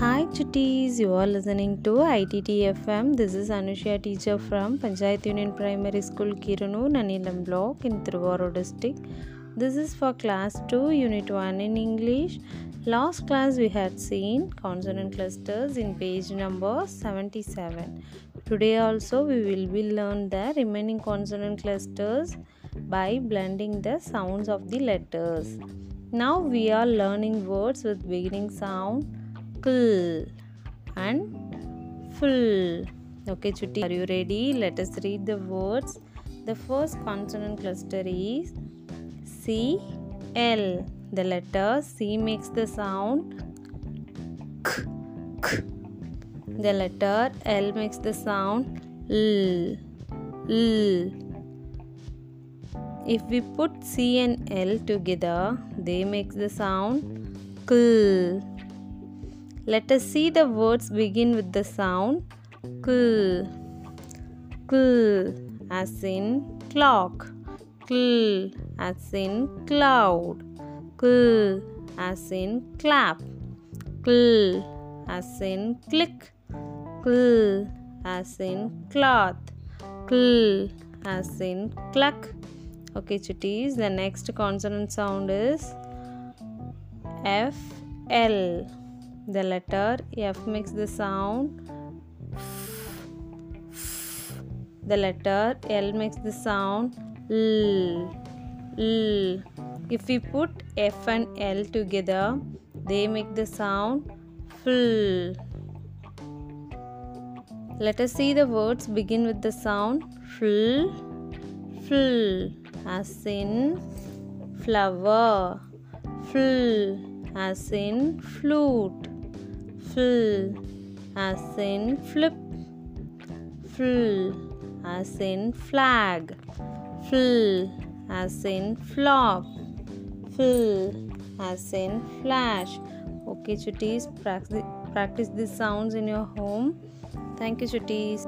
morning, chitties. You are listening to ITT FM. This is Anushya, teacher from Panchayat Union Primary School, Kirunu, Nannilam Block in Thiruvarur district. This is for class 2, unit 1 in English. Last class we had seen consonant clusters in page number 77. Today also we will be learn the remaining consonant clusters by blending the sounds of the letters. Now we are learning words with beginning sound kl and full. Okay, Chutti, are you ready? Let us read the words. The first consonant cluster is C L. The letter C makes the sound k, k. The letter L makes the sound L, L. If we put C and L together, they make the sound kl. Let us see the words begin with the sound kl. Kl as in clock. Kl as in cloud. Kl as in clap. Kl as in click. Kl as in cloth. Kl as in cluck. Okay, chitties. The next consonant sound is F L. The letter F makes the sound. The letter L makes the sound L. L. If we put F and L together, they make the sound full. Let us see the words begin with the sound full, full, as in flower, full, as in flute, full, as in flip, full, as in flag, full, as in flop, full, as in flash. Okay, chutties, practice, practice these sounds in your home. Thank you, chutties.